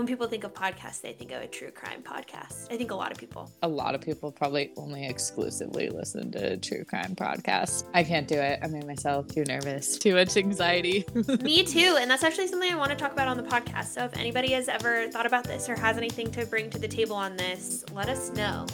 when people think of podcasts, they think of a true crime podcast. I think a lot of people. A lot of people probably only exclusively listen to true crime podcasts. I can't do it. I made myself too nervous, too much anxiety. Me too. And that's actually something I want to talk about on the podcast. So if anybody has ever thought about this or has anything to bring to the table on this, let us know.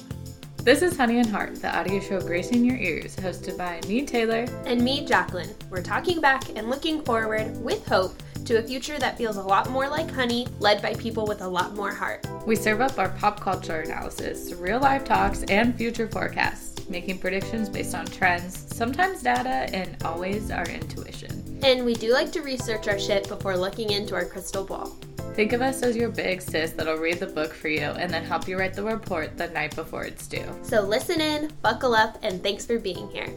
This is Honey and Heart, the audio show gracing your ears, hosted by me, Taylor. And me, Jacqueline. We're talking back and looking forward with hope to a future that feels a lot more like honey, led by people with a lot more heart. We serve up our pop culture analysis, real life talks, and future forecasts, making predictions based on trends, sometimes data, and always our intuition. And we do like to research our shit before looking into our crystal ball. Think of us as your big sis that'll read the book for you and then help you write the report the night before it's due. So listen in, buckle up, and thanks for being here.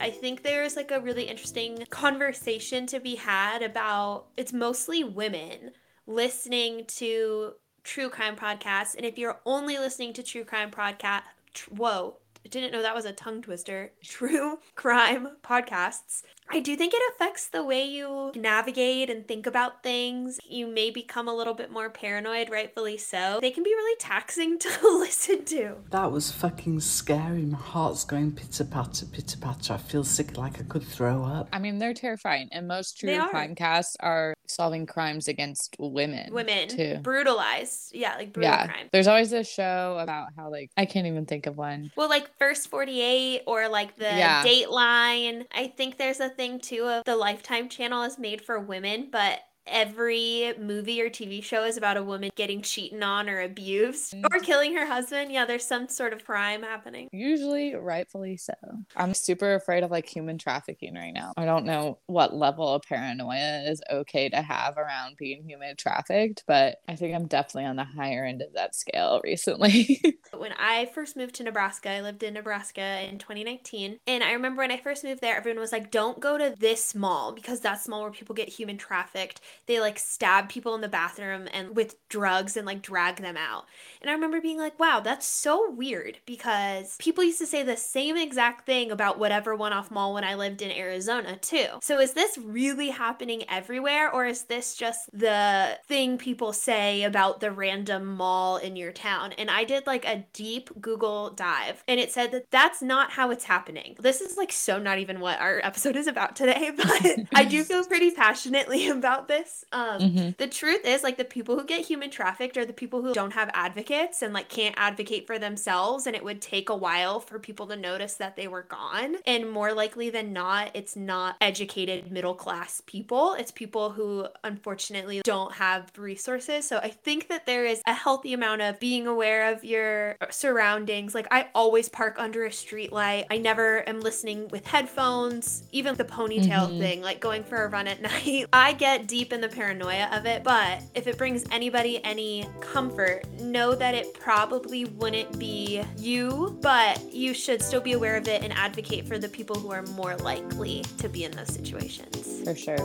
I think there's like a really interesting conversation to be had about it's mostly women listening to true crime podcasts. And if you're only listening to true crime podcast, whoa, didn't know that was a tongue twister. True crime podcasts. I do think it affects the way you navigate and think about things. You may become a little bit more paranoid, rightfully so. They can be really taxing to listen to. That was fucking scary. My heart's going pitter patter, pitter patter. I feel sick like I could throw up. I mean, they're terrifying. And most true crime casts are solving crimes against women. Women. Too. Brutalized. Yeah, like brutal yeah. crime. There's always a show about how, like, I can't even think of one. Well, like First 48 or like the Yeah. Dateline. I think there's a thing too of the Lifetime channel is made for women, but every movie or TV show is about a woman getting cheated on or abused mm. or killing her husband. Yeah, there's some sort of crime happening. Usually, rightfully so. I'm super afraid of like human trafficking right now. I don't know what level of paranoia is okay to have around being human trafficked, but I think I'm definitely on the higher end of that scale recently. When I first moved to Nebraska, I lived in Nebraska in 2019. And I remember when I first moved there, everyone was like, don't go to this mall because that's mall where people get human trafficked. They like stab people in the bathroom and with drugs and like drag them out. And I remember being like, wow, that's so weird because people used to say the same exact thing about whatever one off mall when I lived in Arizona too. So is this really happening everywhere or is this just the thing people say about the random mall in your town? And I did like a deep Google dive and it said that that's not how it's happening. This is like so not even what our episode is about today, but I do feel pretty passionately about this. Um, Mhm. The truth is, like, the people who get human trafficked are the people who don't have advocates and like can't advocate for themselves, and it would take a while for people to notice that they were gone. And more likely than not, it's not educated middle class people. It's people who unfortunately don't have resources. So I think that there is a healthy amount of being aware of your surroundings. Like I always park under a street light. I never am listening with headphones. Even the ponytail Mhm. thing, like going for a run at night. I get deep in the paranoia of it, but if it brings anybody any comfort, know that it probably wouldn't be you, but you should still be aware of it and advocate for the people who are more likely to be in those situations. For sure.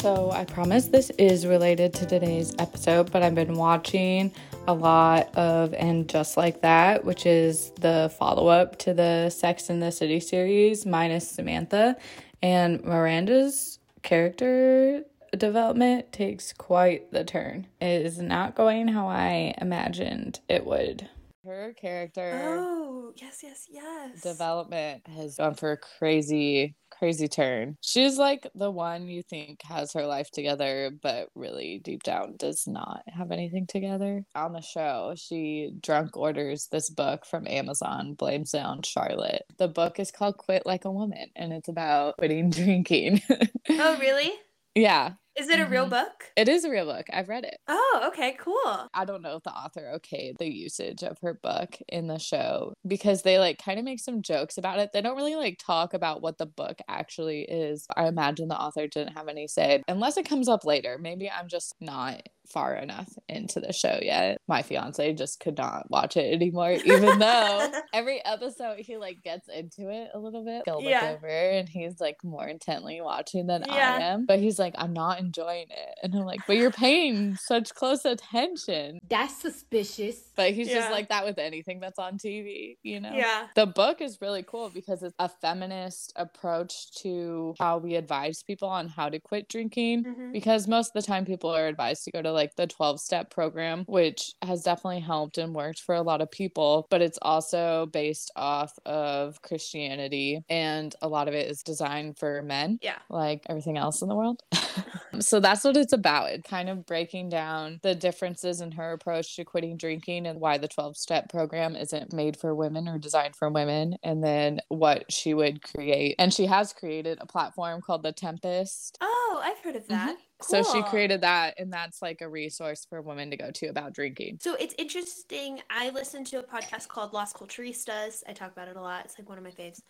So, I promise this is related to today's episode, but I've been watching a lot of And Just Like That, which is the follow up to the Sex in the City series, minus Samantha. And Miranda's character development takes quite the turn. It is not going how I imagined it would. Her character Oh, yes, yes, yes. development has gone for a crazy crazy turn. She's like the one you think has her life together but really deep down does not have anything together. On the show she drunk orders this book from amazon blames it on charlotte. The book is called quit like a woman and it's about quitting drinking. Oh, really? yeah Is it a real Mhm. book? it is a real book i've read it Oh, okay, cool. I don't know if the author okayed the usage of her book in the show because they like kind of make some jokes about it. They don't really like talk about what the book actually is. I imagine the author didn't have any say unless it comes up later. Maybe I'm just not far enough into the show yet. My fiance just could not watch it anymore, even though every episode he like gets into it a little bit. He'll look Yeah. over and he's like more intently watching than Yeah. I am. But he's like, I'm not enjoying it. And I'm like, but you're paying such close attention. That's suspicious. But he's Yeah. just like that with anything that's on TV, you know? Yeah. The book is really cool because it's a feminist approach to how we advise people on how to quit drinking. Mhm. Because most of the time, people are advised to go to like the 12 step program, which has definitely helped and worked for a lot of people. But it's also based off of Christianity, and a lot of it is designed for men Yeah. like everything else in the world. so that's what it's about. It kind of breaking down the differences in her approach to quitting drinking and why the 12 step program isn't made for women or designed for women, and then what she would create. And she has created a platform called The Tempest. Oh, Oh, I've heard of mm-hmm. that. So she created that, and that's like a resource for women to go to about drinking. So it's interesting. I listened to a podcast called Las Culturistas. I talk about it a lot. It's like one of my faves.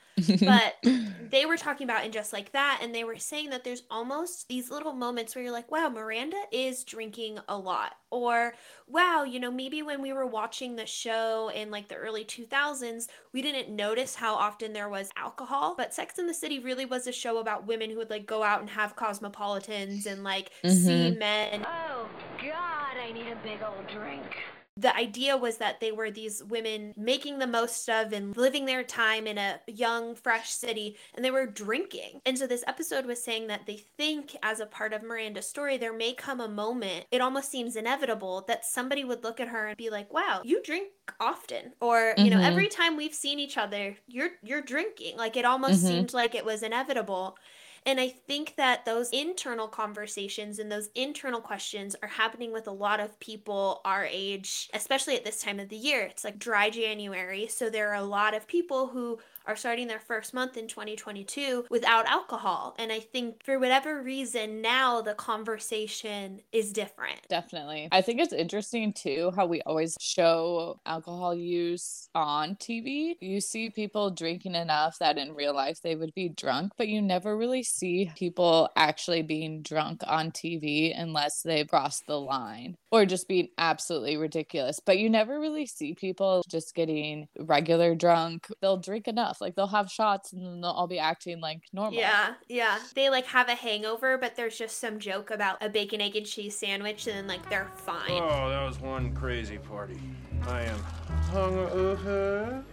But they were talking about and just like that, and they were saying that there's almost these little moments where you're like, wow, Miranda is drinking a lot. Or, wow, you know, maybe when we were watching the show in like the early 2000s, we didn't notice how often there was alcohol. But Sex in the City really was a show about women who would like go out and have cosmopolitans and like see men Oh, God, I need a big old drink. the idea was that they were these women making the most of and living their time in a young, fresh city, and they were drinking. And so this episode was saying that they think, as a part of Miranda's story, there may come a moment, it almost seems inevitable, that somebody would look at her and be like, wow, you drink often. Or, you know, Mhm. every time we've seen each other, you're you're drinking. Like it almost Mhm. seemed like it was inevitable. And I think that those internal conversations and those internal questions are happening with a lot of people our age, especially at this time of the year. It's like dry January. So there are a lot of people who are starting their first month in 2022 without alcohol. And I think for whatever reason, now the conversation is different. Definitely. I think it's interesting too how we always show alcohol use on TV. You see people drinking enough that in real life they would be drunk, but you never really see people actually being drunk on TV unless they cross the line or just being absolutely ridiculous. But you never really see people just getting regular drunk. They'll drink enough, like they'll have shots and then they'll all be acting like normal. Yeah, yeah. They like have a hangover, but there's just some joke about a bacon, egg, and cheese sandwich, and then like they're fine. Oh, that was one crazy party. I am hungover.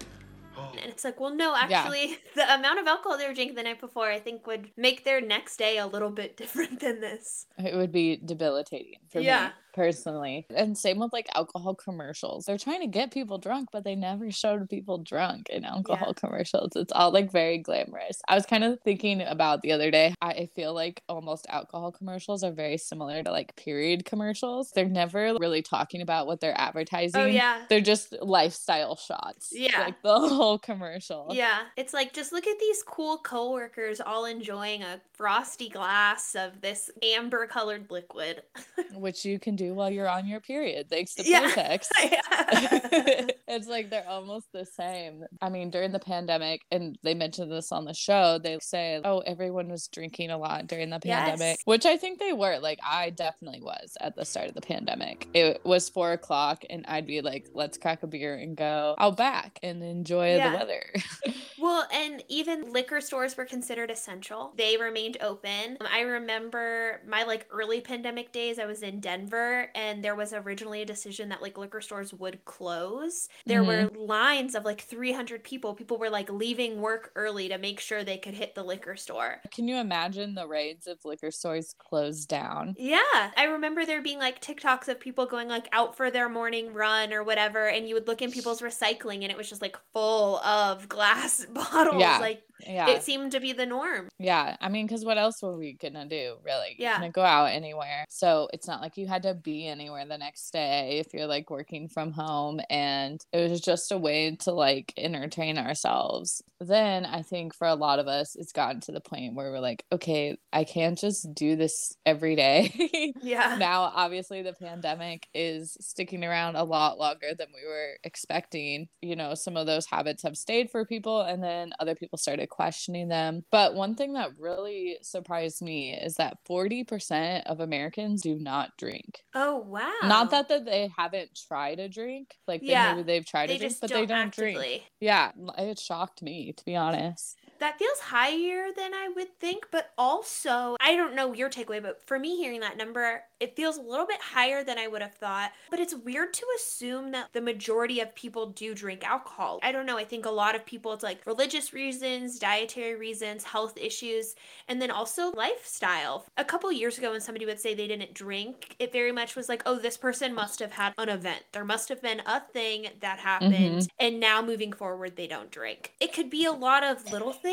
And it's like, well, no, Yeah. actually, the amount of alcohol they were drinking the night before, I think, would make their next day a little bit different than this. It would be debilitating for Yeah. me personally. And same with like alcohol commercials. They're trying to get people drunk, but they never showed people drunk in alcohol commercials. It's all like very glamorous. I was kind of thinking about the other day. I feel like almost alcohol commercials are very similar to like period commercials. They're never really talking about what they're oh, advertising. Oh, yeah. They're just lifestyle shots. Yeah. Like the whole commercial. Yeah, it's like just look at these cool coworkers all enjoying a frosty glass of this amber colored liquid. Which you can do while you're on your period, thanks to Yeah. Protex. Yeah. it's like they're almost the same. I mean, during the pandemic, and they mentioned this on the show, they say, oh, everyone was drinking a lot during the pandemic, Yes. which I think they were. Like, I definitely was at the start of the pandemic. It was four o'clock, and I'd be like, let's crack a beer and go out back and enjoy Yeah. the weather. Well, and even liquor stores were considered essential. They remained open. I remember my like early pandemic days. I was in Denver, and there was originally a decision that like liquor stores would close. There were mm-hmm. lines of like 300 people. People were like leaving work early to make sure they could hit the liquor store. Can you imagine the raids of liquor stores closed down? Yeah, I remember there being like TikToks of people going like out for their morning run or whatever, and you would look in people's recycling, and it was just like full of glass bottles. Yeah. Like Yeah. it seemed to be the norm. Yeah, I mean, because what else were we gonna do, really? Yeah. couldn't go out anywhere. So it's not like you had to be anywhere the next day if you're like working from home. And it was just a way to like entertain ourselves. Then I think for a lot of us, it's gotten to the point where we're like, okay, I can't just do this every day. Yeah. now, obviously, the pandemic is sticking around a lot longer than we were expecting. You know, some of those habits have stayed for people, and then other people started started questioning them. But one thing that really surprised me is that 40% of Americans do not drink. Oh wow. Not that, that they haven't tried a drink, like they, Yeah. maybe they've tried they a drink, but they don't actively. drink. Yeah, it shocked me to be honest. That feels higher than I would think, but also, I don't know your takeaway, but for me, hearing that number, it feels a little bit higher than I would have thought. But it's weird to assume that the majority of people do drink alcohol. I don't know. I think a lot of people, it's like religious reasons, dietary reasons, health issues, and then also lifestyle. A couple years ago, when somebody would say they didn't drink, it very much was like, oh, this person must have had an event. There must have been a thing that happened. Mm-hmm. And now moving forward, they don't drink. It could be a lot of little things.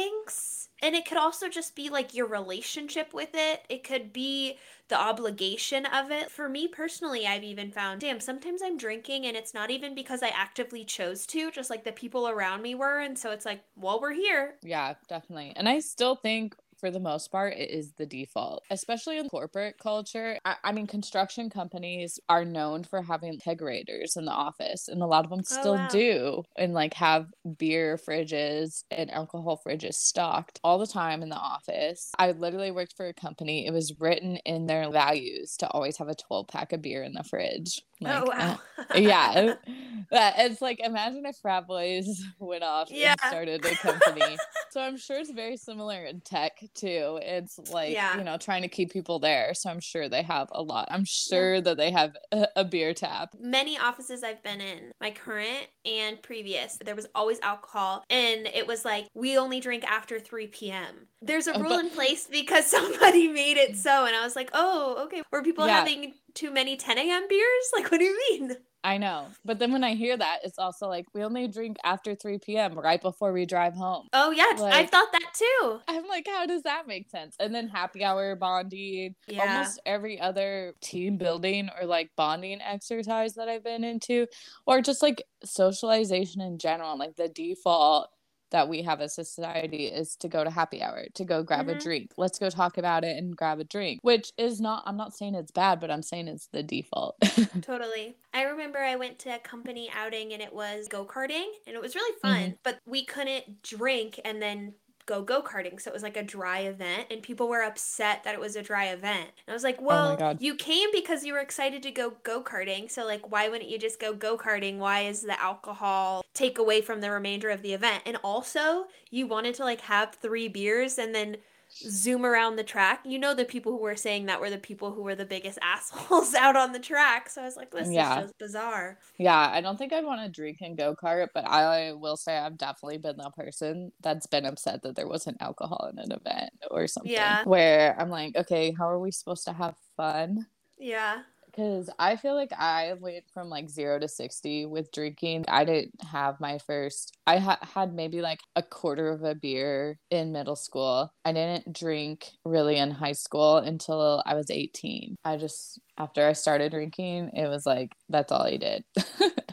And it could also just be like your relationship with it. It could be the obligation of it. For me personally, I've even found, damn, sometimes I'm drinking and it's not even because I actively chose to, just like the people around me were. And so it's like, well, we're here. Yeah, definitely. And I still think for the most part, it is the default, especially in corporate culture. I, I mean, construction companies are known for having kegerators in the office, and a lot of them still wow. do, and like have beer fridges and alcohol fridges stocked all the time in the office. I literally worked for a company, it was written in their values to always have a 12 pack of beer in the fridge. Like, oh, wow. uh, yeah. It's like imagine if frat boys went off Yeah. and started a company. so I'm sure it's very similar in tech too. It's like Yeah. you know trying to keep people there. So I'm sure they have a lot. I'm sure that they have a, a beer tap. many offices I've been in, my current and previous, there was always alcohol. And it was like, we only drink after 3 p.m. There's a Oh, rule but- in place because somebody made it so. And I was like, oh, okay. Were people Yeah. having too many 10 a.m. beers? Like, what do you mean? I know, but then when I hear that, it's also like we only drink after 3 p.m. right before we drive home. Oh, yeah. I thought that too. I'm like, how does that make sense? And then happy hour bonding, Yeah. almost every other team building or like bonding exercise that I've been into, or just like socialization in general, like the default that we have as a society is to go to happy hour, to go grab Mhm. a drink. Let's go talk about it and grab a drink, which is not, I'm not saying it's bad, but I'm saying it's the default. Totally. I remember I went to a company outing and it was go karting and it was really fun, Mm-hmm. but we couldn't drink and then go go karting. So it was like a dry event and people were upset that it was a dry event. And I was like, oh well, Oh you came because you were excited to go go karting. So, like, why wouldn't you just go go karting? Why is the alcohol take away from the remainder of the event? And also, you wanted to like have three beers and then zoom around the track. You know, the people who were saying that were the people who were the biggest assholes out on the track. So I was like, this Yeah. is just bizarre. Yeah, I don't think I'd want to drink and go kart, but I will say I've definitely been the person that's been upset that there wasn't alcohol in an event or something. Yeah. Where I'm like, okay, how are we supposed to have fun? Yeah. Because I feel like I went from like zero to 60 with drinking. I didn't have my first, I ha- had maybe like a quarter of a beer in middle school. I didn't drink really in high school until I was 18. I just, after I started drinking, it was like, that's all I did.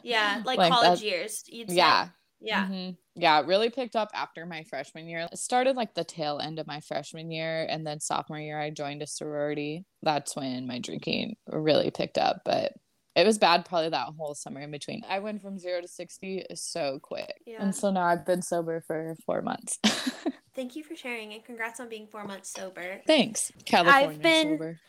Yeah. Like, Like, college years. Yeah. Yeah. Mhm. Yeah, it really picked up after my freshman year. It started like the tail end of my freshman year, and then sophomore year, I joined a sorority. That's when my drinking really picked up, but it was bad probably that whole summer in between. I went from zero to 60 so quick. Yeah. And so now I've been sober for four months. Thank you for sharing and congrats on being four months sober. Thanks. California I've been- sober.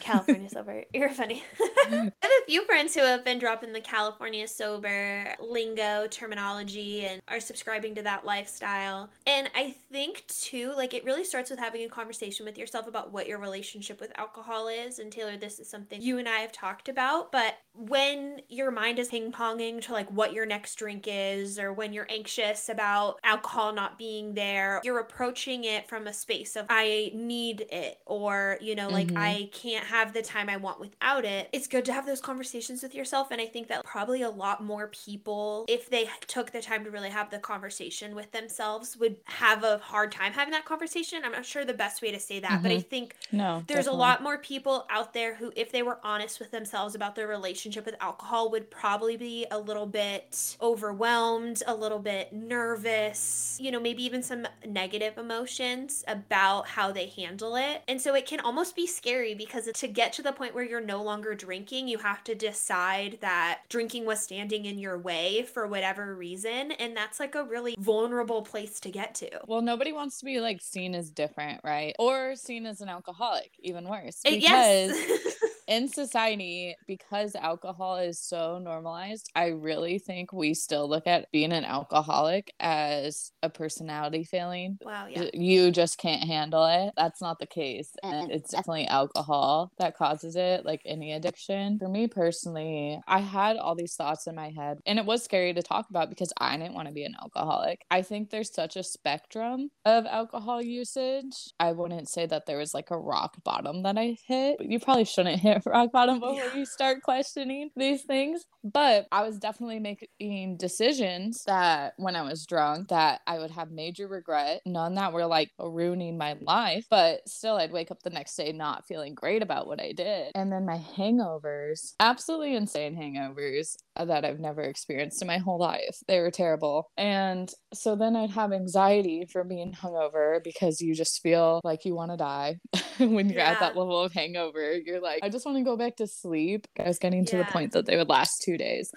California sober. You're funny. I have a few friends who have been dropping the California sober lingo, terminology, and are subscribing to that lifestyle. And I think, too, like it really starts with having a conversation with yourself about what your relationship with alcohol is. And Taylor, this is something you and I have talked about. But when your mind is ping ponging to like what your next drink is, or when you're anxious about alcohol not being there, you're approaching it from a space of, I need it, or, you know, like Mhm. I can't have the time I want without it. It's good to have those conversations with yourself. And I think that probably a lot more people, if they took the time to really have the conversation with themselves, would have a hard time having that conversation. I'm not sure the best way to say that, but I mm-hmm. think No. there's a lot more people out there who, if they were honest with themselves about their relationship with alcohol, would probably be a little bit overwhelmed, a little bit nervous, you know, maybe even some negative emotions about how they handle it. And so it can almost be scary because to get to the point where you're no longer drinking, you have to decide that drinking was standing in your way for whatever reason. And that's like a really vulnerable place to get to. Well, nobody wants to be like seen as different, right? Or seen as an alcoholic, even worse. Uh, Because yes. in society, because alcohol is so normalized, I really think we still look at being an alcoholic as a personality failing. wow, yeah. You just can't handle it. That's not the case. And it's definitely alcohol that causes it, like any addiction. For me personally, I had all these thoughts in my head, and it was scary to talk about because I didn't want to be an alcoholic. I think there's such a spectrum of alcohol usage. I wouldn't say that there was like a rock bottom that I hit. You probably shouldn't hit rock bottom before Yeah. you start questioning these things. But I was definitely making decisions that when I was drunk that I would have major regret. None that were like ruining my life, but still I'd wake up the next day not feeling great about what I did. And then my hangovers, absolutely insane hangovers that I've never experienced in my whole life. They were terrible. And so then I'd have anxiety from being hungover because you just feel like you want to die when you're at that level of hangover. You're like, I just want to go back to sleep. I was getting to the point that they would last two days.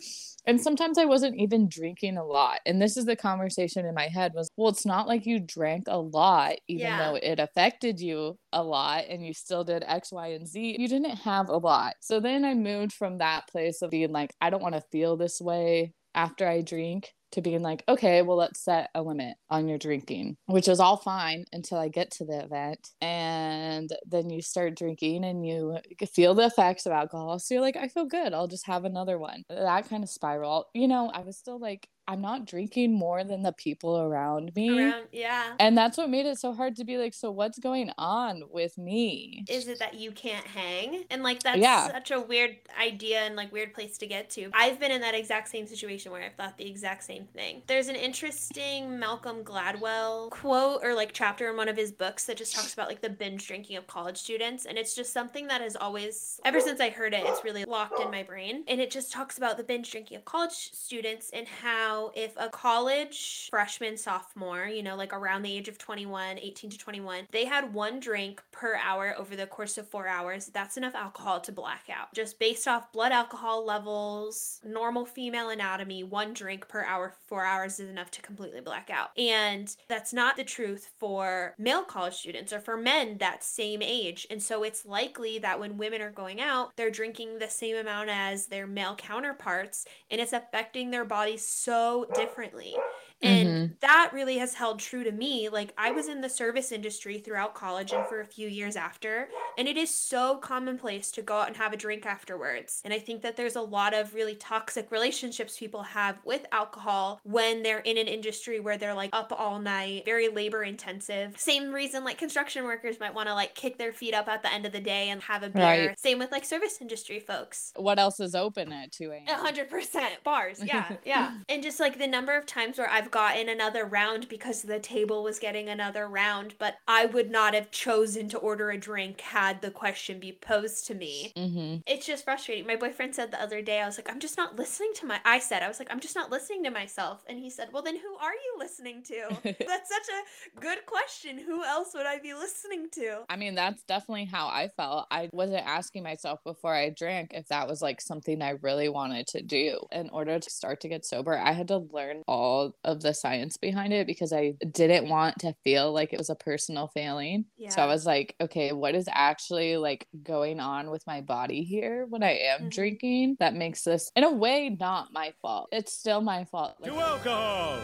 And sometimes I wasn't even drinking a lot. And this is the conversation in my head was, well, it's not like you drank a lot, even Yeah. though it affected you a lot and you still did X, Y, and Z. You didn't have a lot. So then I moved from that place of being like, I don't want to feel this way after I drink to being like, okay, well, let's set a limit on your drinking, which is all fine until I get to the event. And then you start drinking and you feel the effects of alcohol. So you're like, I feel good. I'll just have another one. That kind of spiral. You know, I was still like, I'm not drinking more than the people around me. Around, yeah. And that's what made it so hard to be like, so what's going on with me? is it that you can't hang? And like that's Yeah. such a weird idea and like weird place to get to. I've been in that exact same situation where I've thought the exact same thing. There's an interesting Malcolm Gladwell quote or like chapter in one of his books that just talks about like the binge drinking of college students and it's just something that has always ever since I heard it it's really locked in my brain and it just talks about the binge drinking of college students and how if a college freshman sophomore, you know, like around the age of 21, 18 to 21, they had one drink per hour over the course of 4 hours, that's enough alcohol to black out. Just based off blood alcohol levels, normal female anatomy, one drink per hour 4 hours is enough to completely black out. And that's not the truth for male college students or for men that same age. And so it's likely that when women are going out, they're drinking the same amount as their male counterparts and it's affecting their bodies so differently. And mm-hmm. that really has held true to me. Like, I was in the service industry throughout college and for a few years after, and it is so commonplace to go out and have a drink afterwards. And I think that there's a lot of really toxic relationships people have with alcohol when they're in an industry where they're like up all night, very labor intensive. Same reason like construction workers might want to like kick their feet up at the end of the day and have a beer. Right. Same with like service industry folks. What else is open at 2 a.m.? A hundred percent bars, yeah, yeah. And just like the number of times where I've gotten another round because the table was getting another round, but I would not have chosen to order a drink had the question be posed to me. Mm-hmm. It's just frustrating. My boyfriend said the other day, I was like, I'm just not listening to my. I said, I was like, I'm just not listening to myself, and he said, Well, then who are you listening to? That's such a good question. Who else would I be listening to? I mean, that's definitely how I felt. I wasn't asking myself before I drank if that was like something I really wanted to do. In order to start to get sober, I had to learn all of the science behind it because I didn't want to feel like it was a personal failing. So I was like, okay, what is actually like going on with my body here when I am Mhm. drinking that makes this, in a way, not my fault? It's still my fault. To alcohol,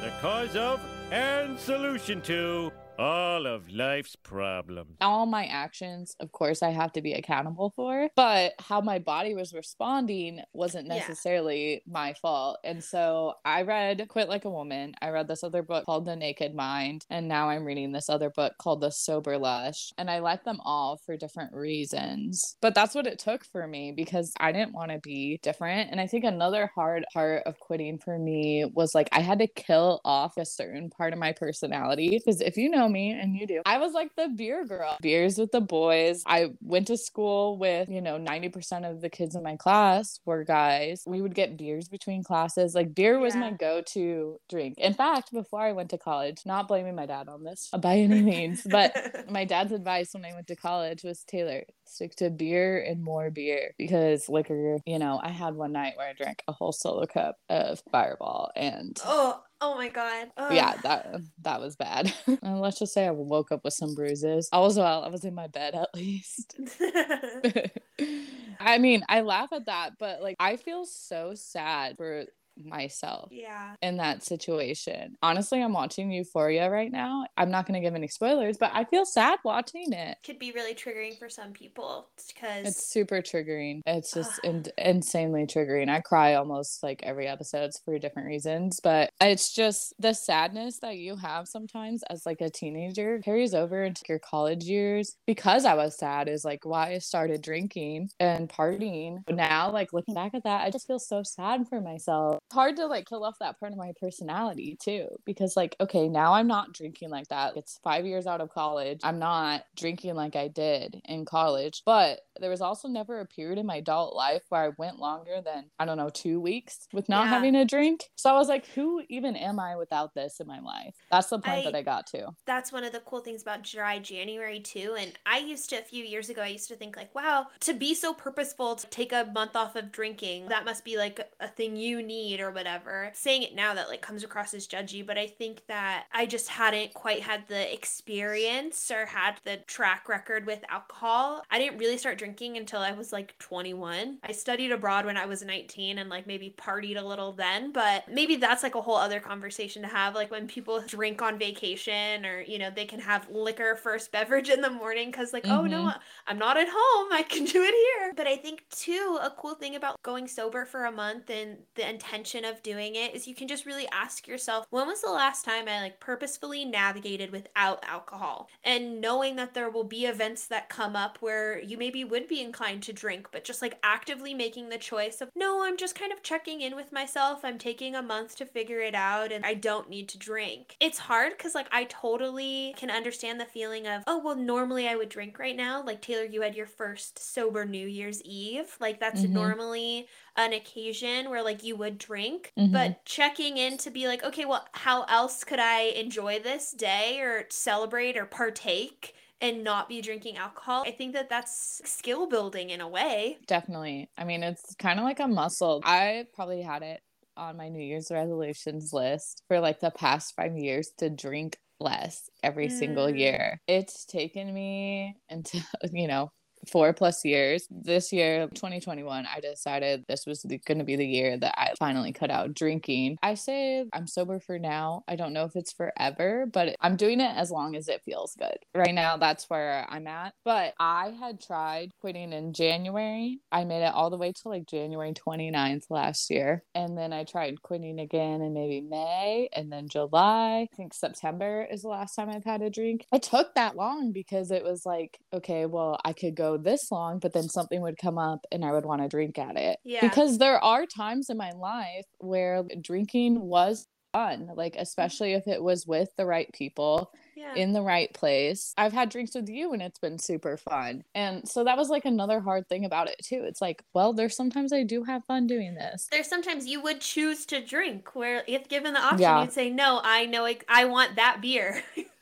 the cause of and solution to all of life's problems. all my actions, of course, I have to be accountable for, but how my body was responding wasn't Yeah. necessarily my fault. And so I read Quit Like a Woman. I read this other book called The Naked Mind. And now I'm reading this other book called The Sober Lush. And I like them all for different reasons. But that's what it took for me because I didn't want to be different. And I think another hard part of quitting for me was like I had to kill off a certain part of my personality. Because if you know know me and you do. I was like the beer girl. Beers with the boys. I went to school with, you know, 90% of the kids in my class were guys. We would get beers between classes. Like beer was my go-to drink. In fact, before I went to college, not blaming my dad on this by any means, but my dad's advice when I went to college was Taylor, stick to beer and more beer because liquor, you know, I had one night where I drank a whole solo cup of fireball and oh, oh my god. Ugh. yeah, that that was bad. and let's just say I woke up with some bruises. I was well, I was in my bed at least. I mean, I laugh at that, but like I feel so sad for myself yeah. in that situation. Honestly, I'm watching Euphoria right now. I'm not going to give any spoilers, but I feel sad watching it. Could be really triggering for some people because It's super triggering. It's just in- insanely triggering. I cry almost like every episode for different reasons, but it's just the sadness that you have sometimes as like a teenager carries over into your college years. Because I was sad is like why I started drinking and partying. Now, like looking back at that, I just feel so sad for myself. It's hard to like kill off that part of my personality too, because like, okay, now I'm not drinking like that. It's five years out of college. I'm not drinking like I did in college, but there was also never a period in my adult life where I went longer than, I don't know, two weeks with not Yeah. having a drink. So I was like, who even am I without this in my life? That's the point I- that I got to. that's one of the cool things about dry January too. And I used to a few years ago, I used to think like, wow, to be so purposeful to take a month off of drinking, that must be like a thing you need or whatever. Saying it now that like comes across as judgy, but I think that I just hadn't quite had the experience or had the track record with alcohol. I didn't really start drinking until I was like 21. I studied abroad when I was 19 and like maybe partied a little then, but maybe that's like a whole other conversation to have like when people drink on vacation or you know they can have liquor first beverage in the morning cuz like oh no Mhm. I'm not at home I can do it here. But I think too a cool thing about going sober for a month and the intention of doing it is you can just really ask yourself when was the last time I like purposefully navigated without alcohol and knowing that there will be events that come up where you maybe would be inclined to drink but just like actively making the choice of no I'm just kind of checking in with myself I'm taking a month to figure it out and I don't need to drink. It's hard cuz like I totally can understand the feeling of oh well normally I would drink right now like Taylor you had your first sober New Year's Eve like that's Mhm. normally an occasion where like you would drink Mhm. but checking in to be like okay well how else could I enjoy this day or celebrate or partake and not be drinking alcohol I think that that's skill building in a way Definitely. I mean, it's kind of like a muscle. I probably had it on my New Year's resolutions list for like the past five years to drink less every single Mm. year. It's taken me until, you know, four plus years. This year, 2021, I decided this was going to be the year that I finally cut out drinking. I say I'm sober for now. I don't know if it's forever, but I'm doing it as long as it feels good. Right now, that's where I'm at. But I had tried quitting in January. I made it all the way to like January 29th last year. And then I tried quitting again in maybe May and then July. I think September is the last time I've had a drink. It took that long because it was like, okay, well, I could go this long, but then something would come up and I would want to drink at it. Yeah. Because there are times in my life where drinking was fun, like especially if it was with the right people yeah in the right place. I've had drinks with you and it's been super fun. And so that was like another hard thing about it too. It's like, well, there's sometimes I do have fun doing this. there's sometimes you would choose to drink where if given the option Yeah. you'd say no i know I, I want that beer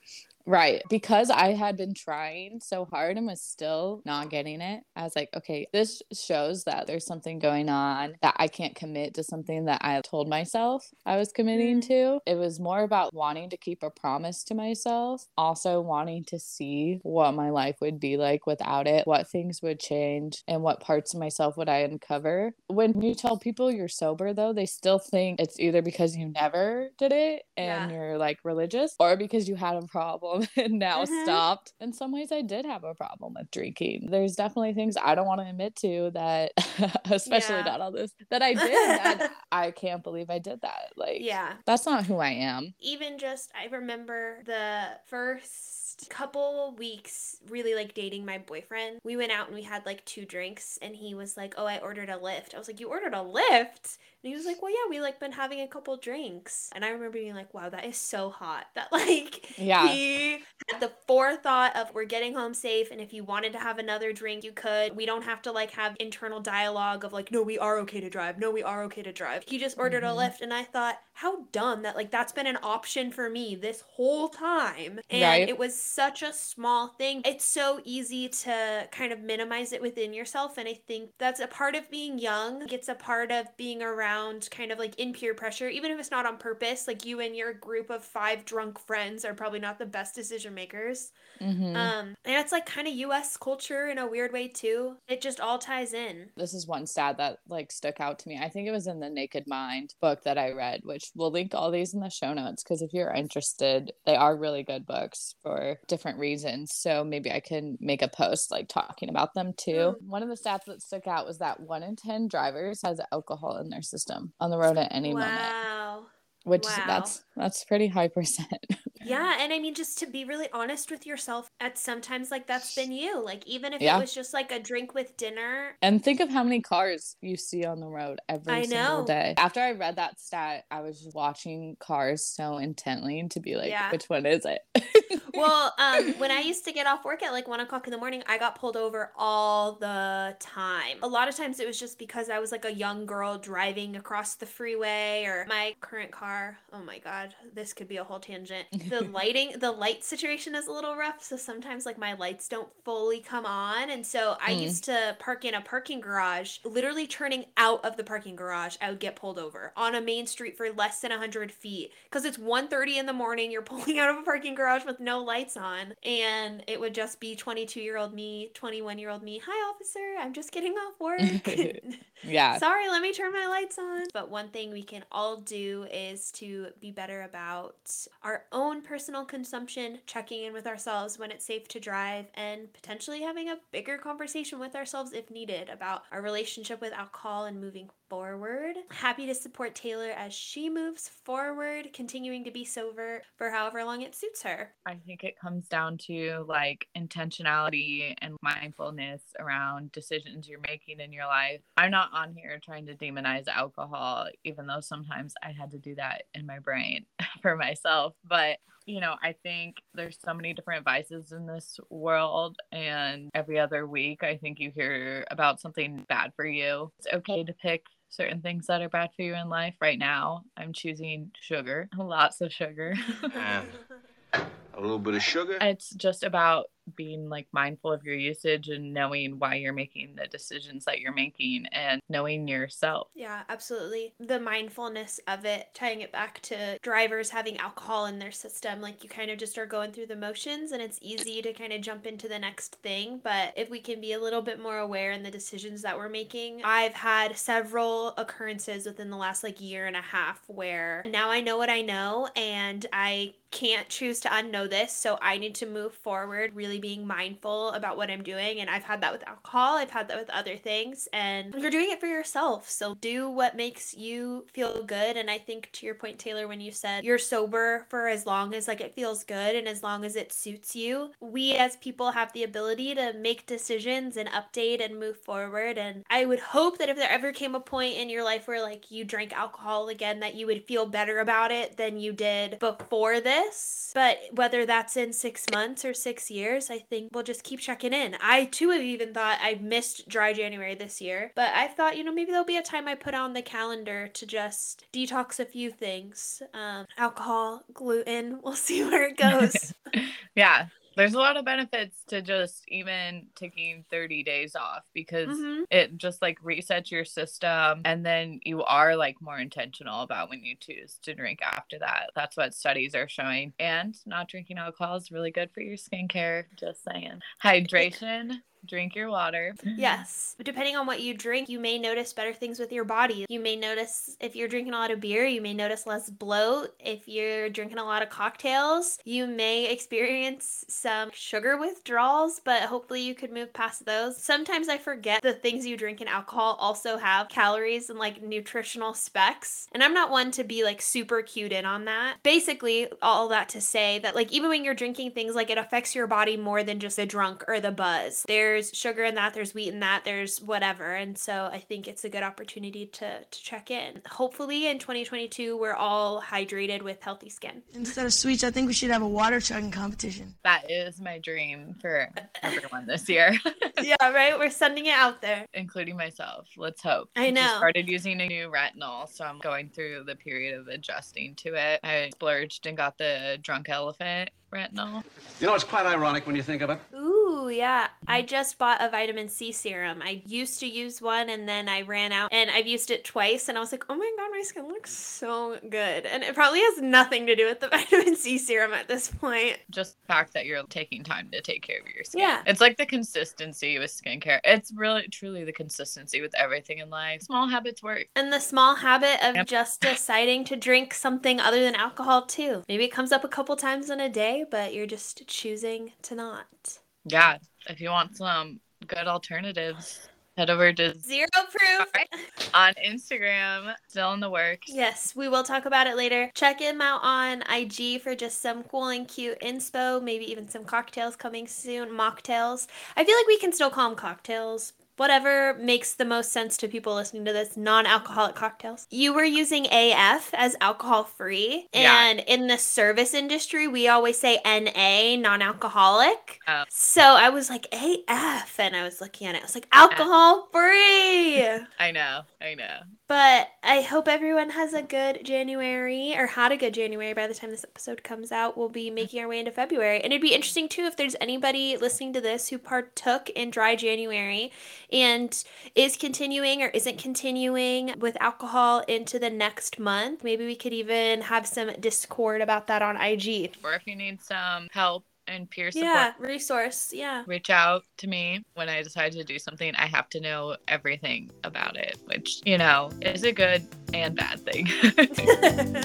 Right. Because I had been trying so hard and was still not getting it. I was like, okay, this shows that there's something going on that I can't commit to something that I told myself I was committing Mm. to. It was more about wanting to keep a promise to myself, also wanting to see what my life would be like without it, what things would change, and what parts of myself would I uncover. When you tell people you're sober, though, they still think it's either because you never did it and Yeah. you're like religious or because you had a problem and now Mhm. stopped. In some ways, I did have a problem with drinking. There's definitely things I don't want to admit to that, especially Yeah. not all this, that I did. that I can't believe I did that. Like, yeah that's not who I am. even just I remember the first couple weeks really like dating my boyfriend. We went out and we had like two drinks and he was like, "Oh, I ordered a Lyft." I was like, "You ordered a Lyft?" And he was like, well, yeah, we like been having a couple drinks. And I remember being like, wow, that is so hot. That like Yeah. he had the forethought of we're getting home safe. And if you wanted to have another drink, you could. We don't have to like have internal dialogue of like, no, we are okay to drive. No, we are okay to drive. He just ordered Mhm. a Lyft. And I thought, how dumb that like that's been an option for me this whole time. And Right. it was such a small thing. It's so easy to kind of minimize it within yourself. And I think that's a part of being young. It's a part of being around kind of like in peer pressure, even if it's not on purpose. Like you and your group of five drunk friends are probably not the best decision makers. Mhm. Um, and it's like kind of US culture in a weird way too. It just all ties in. this is one stat that like stuck out to me. I think it was in the Naked Mind book that I read, which we'll link all these in the show notes because if you're interested, they are really good books for different reasons. So maybe I can make a post like talking about them too. One of the stats that stuck out was that one in 10 drivers has alcohol in their system on the road at any moment, wow. which Wow. that's that's pretty high percent. Yeah, and I mean just to be really honest with yourself, at sometimes like that's been you. Like even if Yeah. it was just like a drink with dinner. And think of how many cars you see on the road every I single know. day. After I read that stat, I was watching cars so intently to be like, Yeah. which one is it? Well, um, when I used to get off work at like one o'clock in the morning, I got pulled over all the time. A lot of times it was just because I was like a young girl driving across the freeway or my current car. Oh my God, this could be a whole tangent. The lighting, the light situation is a little rough. So sometimes like my lights don't fully come on. And so I Mm. used to park in a parking garage, literally turning out of the parking garage, I would get pulled over on a main street for less than 100 feet because it's 1.30 in the morning. You're pulling out of a parking garage with no lights on. And it would just be 22 year old me, 21 year old me. Hi, officer. I'm just getting off work. yeah. Sorry, let me turn my lights on. But one thing we can all do is to be better about our own personal consumption, checking in with ourselves when it's safe to drive, and potentially having a bigger conversation with ourselves if needed about our relationship with alcohol and moving forward. Happy to support Taylor as she moves forward, continuing to be sober for however long it suits her. I think it comes down to like intentionality and mindfulness around decisions you're making in your life. I'm not on here trying to demonize alcohol, even though sometimes I had to do that in my brain for myself. But you know, I think there's so many different vices in this world, and every other week, I think you hear about something bad for you. It's okay to pick certain things that are bad for you in life. Right now, I'm choosing sugar, lots of sugar. A little bit of sugar. it's just about being like mindful of your usage and knowing why you're making the decisions that you're making and knowing yourself. Yeah, absolutely. The mindfulness of it, tying it back to drivers having alcohol in their system, like you kind of just are going through the motions and it's easy to kind of jump into the next thing. But if we can be a little bit more aware in the decisions that we're making, I've had several occurrences within the last like year and a half where now I know what I know and I can't choose to unknow this. So I need to move forward, really being mindful about what I'm doing. And I've had that with alcohol, I've had that with other things. And you're doing it for yourself. So do what makes you feel good. And I think to your point, Taylor, when you said you're sober for as long as like it feels good and as long as it suits you, we as people have the ability to make decisions and update and move forward. And I would hope that if there ever came a point in your life where like you drank alcohol again, that you would feel better about it than you did before this. But whether that's in six months or six years, I think we'll just keep checking in. I too have even thought I missed dry January this year, but I thought, you know, maybe there'll be a time I put on the calendar to just detox a few things um, alcohol, gluten. We'll see where it goes. Yeah. There's a lot of benefits to just even taking 30 days off because Mhm. it just like resets your system and then you are like more intentional about when you choose to drink after that. That's what studies are showing. And not drinking alcohol is really good for your skincare. Just saying. Hydration, drink your water. Yes. Depending on what you drink, you may notice better things with your body. You may notice if you're drinking a lot of beer, you may notice less bloat. If you're drinking a lot of cocktails, you may experience some sugar withdrawals, but hopefully you could move past those. Sometimes I forget the things you drink in alcohol also have calories and like nutritional specs. And I'm not one to be like super cued in on that. Basically, all that to say that like even when you're drinking things like it affects your body more than just the drunk or the buzz. There's there's sugar in that, there's wheat in that, there's whatever. And so I think it's a good opportunity to to check in. Hopefully in 2022 we're all hydrated with healthy skin. Instead of sweets, I think we should have a water chugging competition. That is my dream for everyone this year, yeah, right? We're sending it out there. including myself. Let's hope. I just know. started using a new retinol, so I'm going through the period of adjusting to it. I splurged and got the Drunk Elephant retinol. You know, it's quite ironic when you think of it. Ooh, yeah. I just bought a vitamin C serum. I used to use one and then I ran out and I've used it twice and I was like, oh my god, my skin looks so good. And it probably has nothing to do with the vitamin C serum at this point. Just the fact that you're taking time to take care of your skin. Yeah. It's like the consistency with skincare. It's really truly the consistency with everything in life. Small habits work. And the small habit of just deciding to drink something other than alcohol too. Maybe it comes up a couple times in a day, but you're just choosing to not. Yeah. If you want some good alternatives, head over to Zero proof. on Instagram. Still in the works. Yes, we will talk about it later. Check him out on IG for just some cool and cute inspo, maybe even some cocktails coming soon, mocktails. I feel like we can still call them cocktails. Whatever makes the most sense to people listening to this, non alcoholic cocktails. You were using AF as alcohol free. Yeah. And in the service industry, we always say NA, non alcoholic. Oh. So I was like, AF. And I was looking at it. I was like, alcohol free. I know. I know. But I hope everyone has a good January or had a good January by the time this episode comes out. We'll be making our way into February. And it'd be interesting too if there's anybody listening to this who partook in dry January and is continuing or isn't continuing with alcohol into the next month. Maybe we could even have some discord about that on IG. Or if you need some help and peer support, Yeah, resource. Yeah. reach out to me when I decide to do something. I have to know everything about it, which, you know, is a good and bad thing.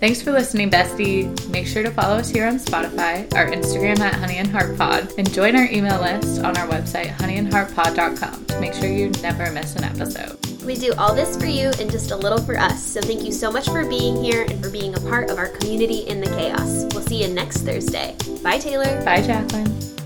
Thanks for listening, bestie. Make sure to follow us here on Spotify, our Instagram at Honey and Heart Pod, and join our email list on our website, honeyandheartpod.com, to make sure you never miss an episode. We do all this for you and just a little for us. So thank you so much for being here and for being a part of our community in the chaos. We'll see you next Thursday. Bye, Taylor. Bye, Jacqueline.